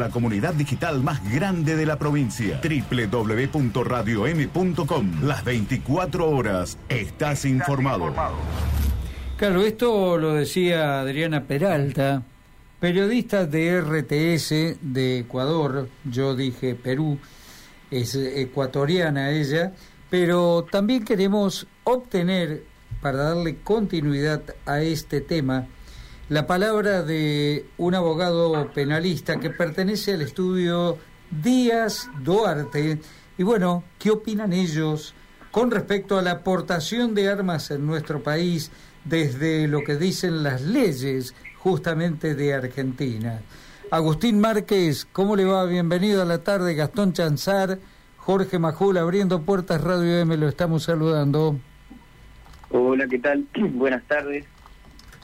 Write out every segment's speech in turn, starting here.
La comunidad digital más grande de la provincia. www.radiom.com. Las 24 horas. Estás informado. Claro, esto lo decía Adriana Peralta, periodista de RTS de Ecuador. Yo dije Perú, es ecuatoriana ella, pero también queremos obtener, para darle continuidad a este tema, la palabra de un abogado penalista que pertenece al estudio Díaz Duarte. Y bueno, ¿qué opinan ellos con respecto a la aportación de armas en nuestro país desde lo que dicen las leyes justamente de Argentina? Agustín Márquez, ¿cómo le va? Bienvenido a la tarde. Gastón Chanzar, Jorge Majul, abriendo puertas Radio M, lo estamos saludando. Hola, ¿qué tal? Buenas tardes.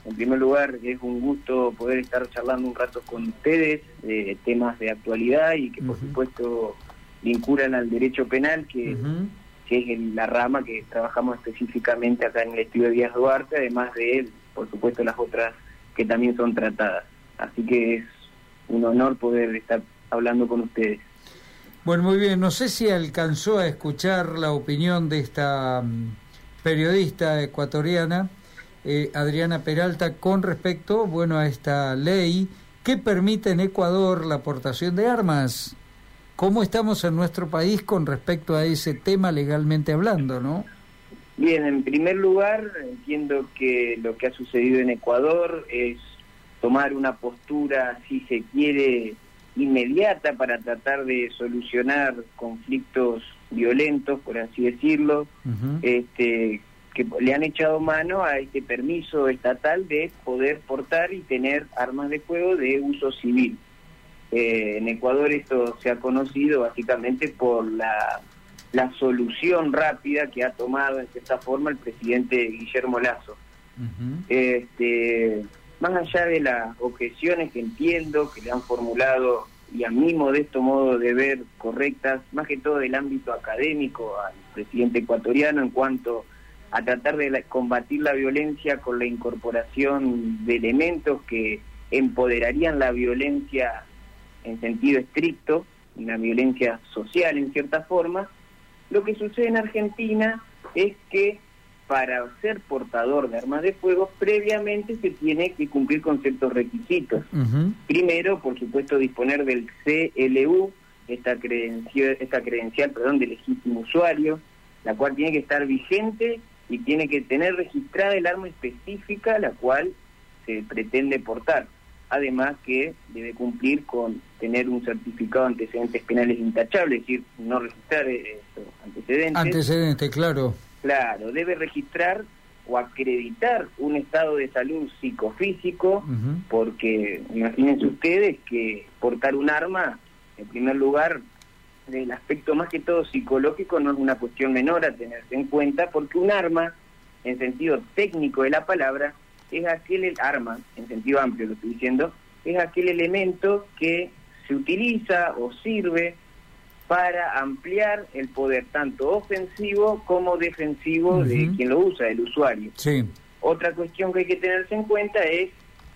En primer lugar, es un gusto poder estar charlando un rato con ustedes de temas de actualidad y que, por supuesto, vinculan al derecho penal, que, es la rama que trabajamos específicamente acá en el estudio de Díaz Duarte, además de él, por supuesto, las otras que también son tratadas. Así que es un honor poder estar hablando con ustedes. Bueno, muy bien. No sé si alcanzó a escuchar la opinión de esta mm, periodista ecuatoriana eh, Adriana Peralta, con respecto bueno, a esta ley que permite en Ecuador la aportación de armas. ¿Cómo estamos en nuestro país con respecto a ese tema legalmente hablando, no? Bien, en primer lugar, entiendo que lo que ha sucedido en Ecuador es tomar una postura, si se quiere, inmediata para tratar de solucionar conflictos violentos, por así decirlo, este, que le han echado mano a este permiso estatal de poder portar y tener armas de fuego de uso civil. Eh, en Ecuador esto se ha conocido básicamente por la, la solución rápida que ha tomado en cierta forma el presidente Guillermo Lazo. este, más allá de las objeciones que entiendo que le han formulado y a mi modesto modo de ver correctas, más que todo del ámbito académico al presidente ecuatoriano en cuanto a tratar de combatir la violencia con la incorporación de elementos que empoderarían la violencia en sentido estricto, una violencia social en cierta forma, lo que sucede en Argentina es que para ser portador de armas de fuego, previamente se tiene que cumplir con ciertos requisitos. Primero, por supuesto, disponer del CLU, esta credencial, esta credencial perdón, de legítimo usuario, la cual tiene que estar vigente y tiene que tener registrada el arma específica la cual se pretende portar. Además que debe cumplir con tener un certificado de antecedentes penales intachables, es decir, no registrar eh, antecedentes. Antecedentes, claro. Claro, debe registrar o acreditar un estado de salud psicofísico, porque imagínense ustedes que portar un arma, en primer lugar, del aspecto más que todo psicológico no es una cuestión menor a tenerse en cuenta, porque un arma, en sentido técnico de la palabra, es aquel arma, en sentido amplio lo estoy diciendo, es aquel elemento que se utiliza o sirve para ampliar el poder tanto ofensivo como defensivo de quien lo usa, el usuario. Sí. Otra cuestión que hay que tenerse en cuenta es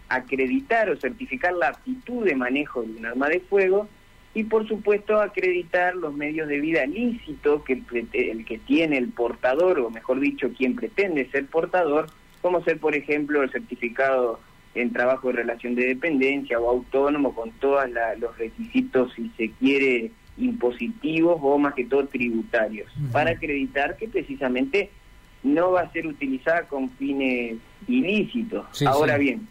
acreditar o certificar la aptitud de manejo de un arma de fuego y por supuesto acreditar los medios de vida lícitos que el, que tiene el portador, o mejor dicho, quien pretende ser portador, como ser, por ejemplo, el certificado en trabajo de relación de dependencia o autónomo con todos los requisitos, si se quiere, impositivos o más que todo tributarios, para acreditar que precisamente no va a ser utilizada con fines ilícitos. Ahora bien,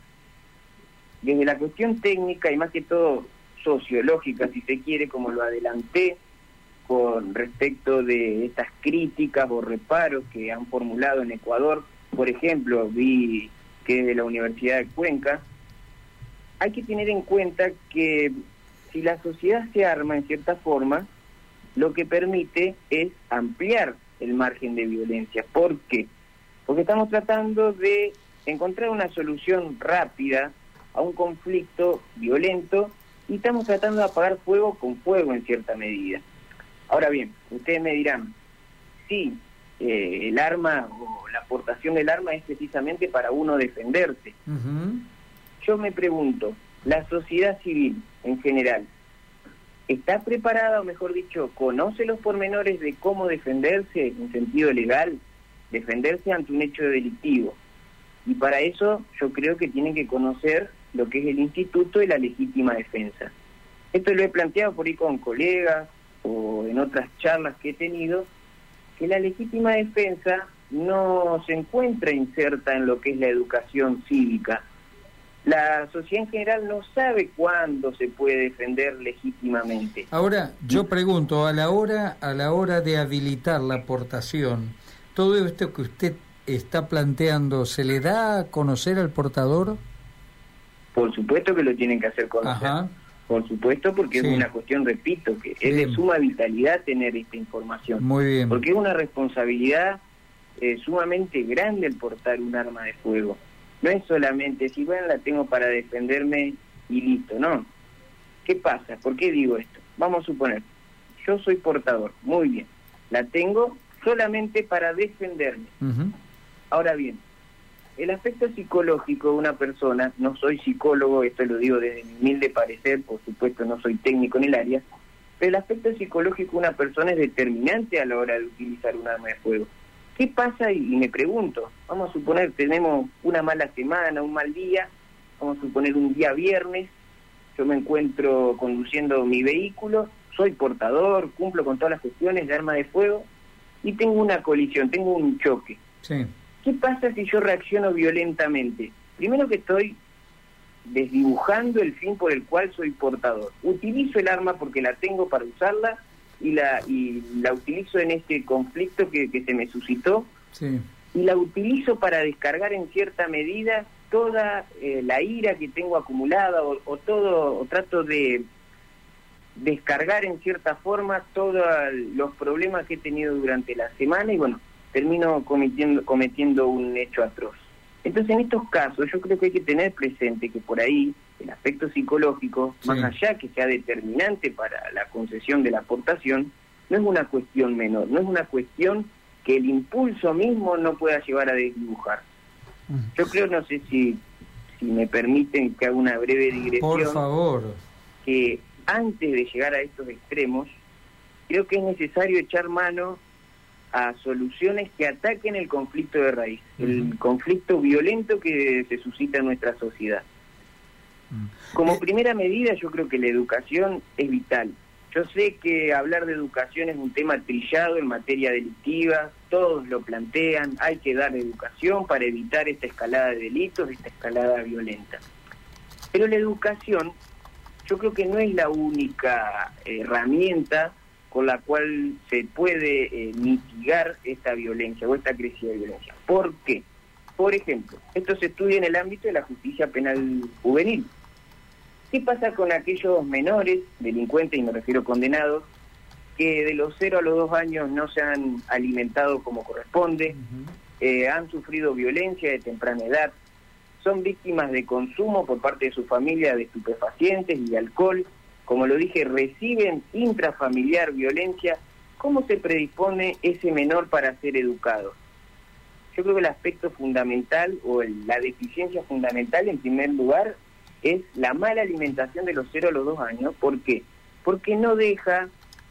desde la cuestión técnica y más que todo sociológica, si se quiere, como lo adelanté, con respecto de estas críticas o reparos que han formulado en Ecuador. Por ejemplo, vi que es de la Universidad de Cuenca. Hay que tener en cuenta que si la sociedad se arma en cierta forma, lo que permite es ampliar el margen de violencia. ¿Por qué? Porque estamos tratando de encontrar una solución rápida a un conflicto violento y estamos tratando de apagar fuego con fuego en cierta medida. Ahora bien, ustedes me dirán, sí, eh, el arma o la aportación del arma es precisamente para uno defenderse. Yo me pregunto, la sociedad civil en general está preparada, o mejor dicho, conoce los pormenores de cómo defenderse en sentido legal, defenderse ante un hecho delictivo. Y para eso yo creo que tienen que conocer lo que es el instituto de la legítima defensa. Esto lo he planteado por ahí con colegas o en otras charlas que he tenido, que la legítima defensa no se encuentra inserta en lo que es la educación cívica. La sociedad en general no sabe cuándo se puede defender legítimamente. Ahora, yo pregunto, a la hora a la hora de habilitar la aportación, todo esto que usted está planteando, ¿se le da a conocer al portador? Por supuesto que lo tienen que hacer conocer. Por supuesto, porque es una cuestión, repito, que es de suma vitalidad tener esta información. Muy bien. Porque es una responsabilidad eh, sumamente grande el portar un arma de fuego. No es solamente si, bueno, la tengo para defenderme y listo, no. ¿Qué pasa? ¿Por qué digo esto? Vamos a suponer, yo soy portador, muy bien, la tengo solamente para defenderme. Ahora bien, el aspecto psicológico de una persona, no soy psicólogo, esto lo digo desde mi humilde parecer, por supuesto no soy técnico en el área, pero el aspecto psicológico de una persona es determinante a la hora de utilizar un arma de fuego. ¿Qué pasa? Y me pregunto, vamos a suponer tenemos una mala semana, un mal día, vamos a suponer un día viernes, yo me encuentro conduciendo mi vehículo, soy portador, cumplo con todas las cuestiones de arma de fuego y tengo una colisión, tengo un choque. Sí. ¿Qué pasa si yo reacciono violentamente? Primero que estoy desdibujando el fin por el cual soy portador. Utilizo el arma porque la tengo para usarla y la y la utilizo en este conflicto que, que se me suscitó y la utilizo para descargar en cierta medida toda eh, la ira que tengo acumulada o, o todo o trato de descargar en cierta forma todos los problemas que he tenido durante la semana y bueno termino cometiendo, cometiendo un hecho atroz. Entonces, en estos casos, yo creo que hay que tener presente que por ahí el aspecto psicológico, más allá que sea determinante para la concesión de la aportación, no es una cuestión menor, no es una cuestión que el impulso mismo no pueda llevar a desdibujar. Yo creo, no sé si, si me permiten que haga una breve digresión. Por favor. Que antes de llegar a estos extremos, creo que es necesario echar mano a soluciones que ataquen el conflicto de raíz, el conflicto violento que se suscita en nuestra sociedad. Mm. Como eh, primera medida, yo creo que la educación es vital. Yo sé que hablar de educación es un tema trillado en materia delictiva, todos lo plantean, hay que dar educación para evitar esta escalada de delitos, esta escalada violenta. Pero la educación yo creo que no es la única herramienta con la cual se puede eh, mitigar esta violencia o esta crecida de violencia. ¿Por qué? Por ejemplo, esto se estudia en el ámbito de la justicia penal juvenil. ¿Qué pasa con aquellos menores, delincuentes, y me refiero condenados, que de los 0 a los 2 años no se han alimentado como corresponde, eh, han sufrido violencia de temprana edad, son víctimas de consumo por parte de su familia de estupefacientes y de alcohol, como lo dije, reciben intrafamiliar violencia, ¿cómo se predispone ese menor para ser educado? Yo creo que el aspecto fundamental o la deficiencia fundamental en primer lugar es la mala alimentación de los 0 a los 2 años. ¿Por qué? Porque no deja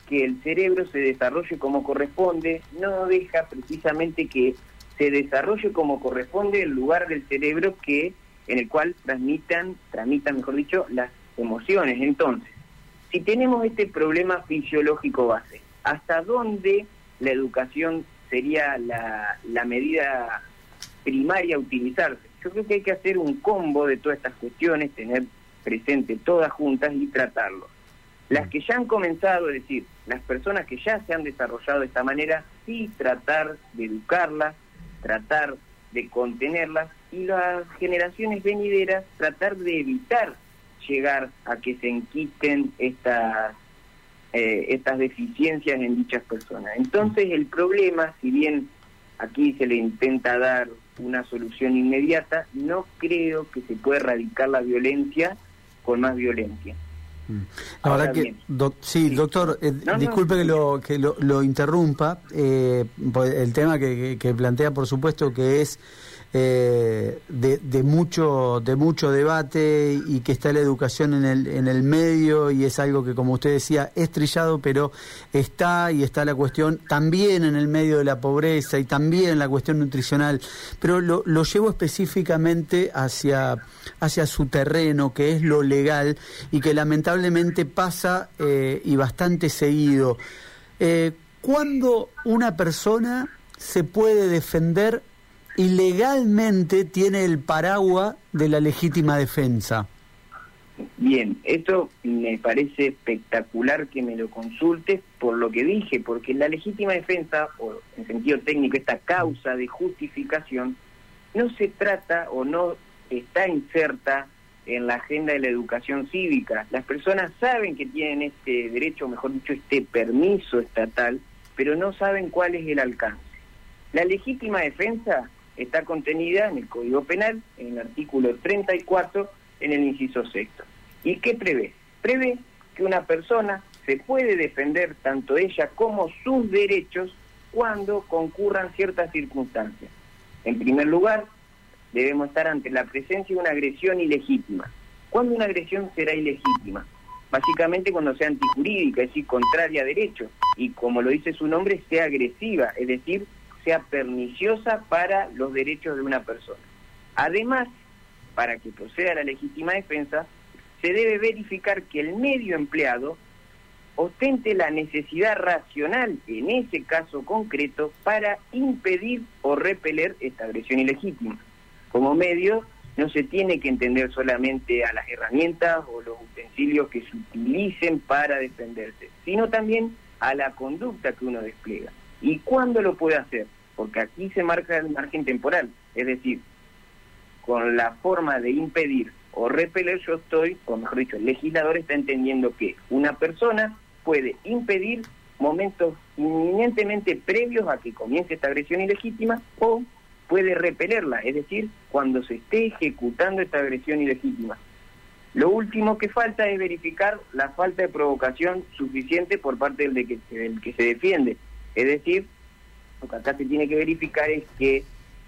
que el cerebro se desarrolle como corresponde, no deja precisamente que se desarrolle como corresponde el lugar del cerebro que en el cual transmitan, tramitan, mejor dicho, las emociones. Entonces, si tenemos este problema fisiológico base, ¿hasta dónde la educación sería la, medida primaria a utilizarse? Yo creo que hay que hacer un combo de todas estas cuestiones, tener presente todas juntas y tratarlo. Las que ya han comenzado, es decir, las personas que ya se han desarrollado de esta manera, sí tratar de educarlas, tratar de contenerlas y las generaciones venideras tratar de evitar llegar a que se enquisten estas, eh, estas deficiencias en dichas personas. Entonces el problema, si bien aquí se le intenta dar una solución inmediata, no creo que se pueda erradicar la violencia con más violencia. La verdad que, sí, doctor, eh, disculpe que, lo, que lo, interrumpa, eh, el tema que, que, plantea, por supuesto, que es eh, de, mucho de mucho debate y que está la educación en el, en el medio y es algo que como usted decía es trillado pero está y está la cuestión también en el medio de la pobreza y también la cuestión nutricional. Pero lo, lo llevo específicamente hacia hacia su terreno que es lo legal y que lamentablemente pasa eh, y bastante seguido eh, ¿cuándo una persona se puede defender y legalmente tiene el paraguas de la legítima defensa. Bien, esto me parece espectacular que me lo consultes por lo que dije, porque la legítima defensa, o en sentido técnico, esta causa de justificación, no se trata o no está inserta en la agenda de la educación cívica. Las personas saben que tienen este derecho, mejor dicho, este permiso estatal, pero no saben cuál es el alcance. La legítima defensa está contenida en el Código Penal, en el artículo 34, en el inciso sexto. ¿Y qué prevé? Prevé que una persona se puede defender tanto ella como sus derechos cuando concurran ciertas circunstancias. En primer lugar, debemos estar ante la presencia de una agresión ilegítima. ¿Cuándo una agresión será ilegítima? Básicamente cuando sea antijurídica, es decir, contraria a derecho, y como lo dice su nombre, sea agresiva, es decir, sea perniciosa para los derechos de una persona. Además, para que proceda la legítima defensa, se debe verificar que el medio empleado ostente la necesidad racional, en ese caso concreto, para impedir o repeler esta agresión ilegítima. Como medio, no se tiene que entender solamente a las herramientas o los utensilios que se utilicen para defenderse, sino también a la conducta que uno despliega. ¿Y cuándo lo puede hacer? porque aquí se marca el margen temporal, es decir, con la forma de impedir o repeler yo estoy, o mejor dicho, el legislador está entendiendo que una persona puede impedir momentos inminentemente previos a que comience esta agresión ilegítima o puede repelerla, es decir, cuando se esté ejecutando esta agresión ilegítima. Lo último que falta es verificar la falta de provocación suficiente por parte del, de que, del que se defiende, es decir, lo que acá se tiene que verificar es que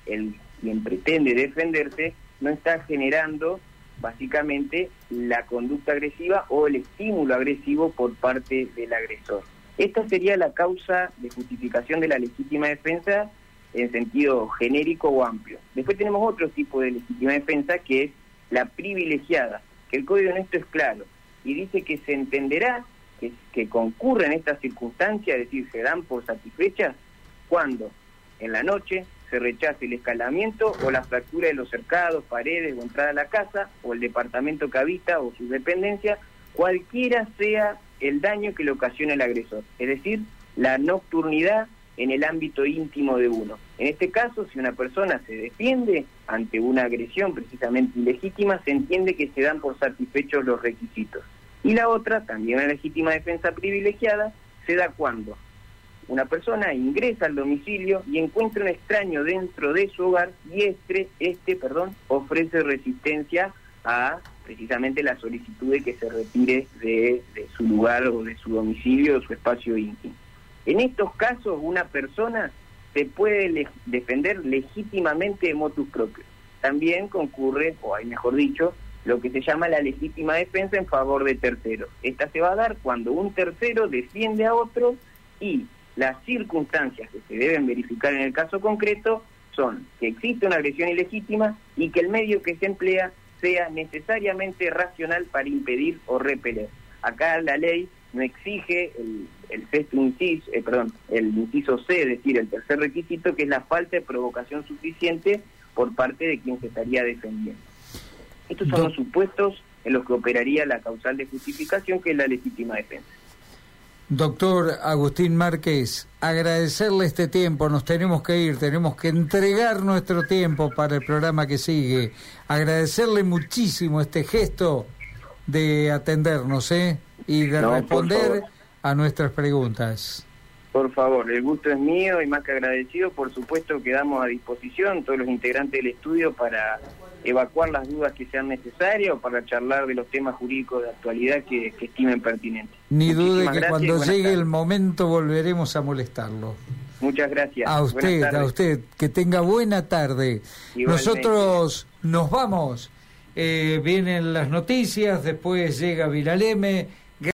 el quien pretende defenderse no está generando básicamente la conducta agresiva o el estímulo agresivo por parte del agresor. Esta sería la causa de justificación de la legítima defensa en sentido genérico o amplio. Después tenemos otro tipo de legítima defensa que es la privilegiada, que el código en esto es claro y dice que se entenderá que, que concurren estas circunstancias, es decir, se dan por satisfechas cuando en la noche se rechace el escalamiento o la fractura de los cercados, paredes o entrada a la casa o el departamento que habita o sus dependencias, cualquiera sea el daño que le ocasiona el agresor, es decir, la nocturnidad en el ámbito íntimo de uno. En este caso, si una persona se defiende ante una agresión precisamente ilegítima, se entiende que se dan por satisfechos los requisitos. Y la otra, también una legítima defensa privilegiada, se da cuando una persona ingresa al domicilio y encuentra un extraño dentro de su hogar y este, este perdón, ofrece resistencia a precisamente la solicitud de que se retire de, su lugar o de su domicilio o su espacio íntimo. En estos casos, una persona se puede defender legítimamente de motus propio. También concurre, o hay mejor dicho, lo que se llama la legítima defensa en favor de terceros. Esta se va a dar cuando un tercero defiende a otro y las circunstancias que se deben verificar en el caso concreto son que existe una agresión ilegítima y que el medio que se emplea sea necesariamente racional para impedir o repeler. Acá la ley no exige el, el sexto inciso, eh, perdón, el inciso C, es decir, el tercer requisito, que es la falta de provocación suficiente por parte de quien se estaría defendiendo. Estos son los supuestos en los que operaría la causal de justificación, que es la legítima defensa. Doctor Agustín Márquez, agradecerle este tiempo, nos tenemos que ir, tenemos que entregar nuestro tiempo para el programa que sigue. Agradecerle muchísimo este gesto de atendernos ¿eh? y de responder a nuestras preguntas. Por favor, el gusto es mío y más que agradecido, por supuesto quedamos a disposición todos los integrantes del estudio para evacuar las dudas que sean necesarias o para charlar de los temas jurídicos de actualidad que, estimen pertinentes. Ni dude que cuando llegue el momento volveremos a molestarlo. Muchas gracias. A usted, a usted. Que tenga buena tarde. Nosotros nos vamos. Eh, vienen las noticias, después llega Viraleme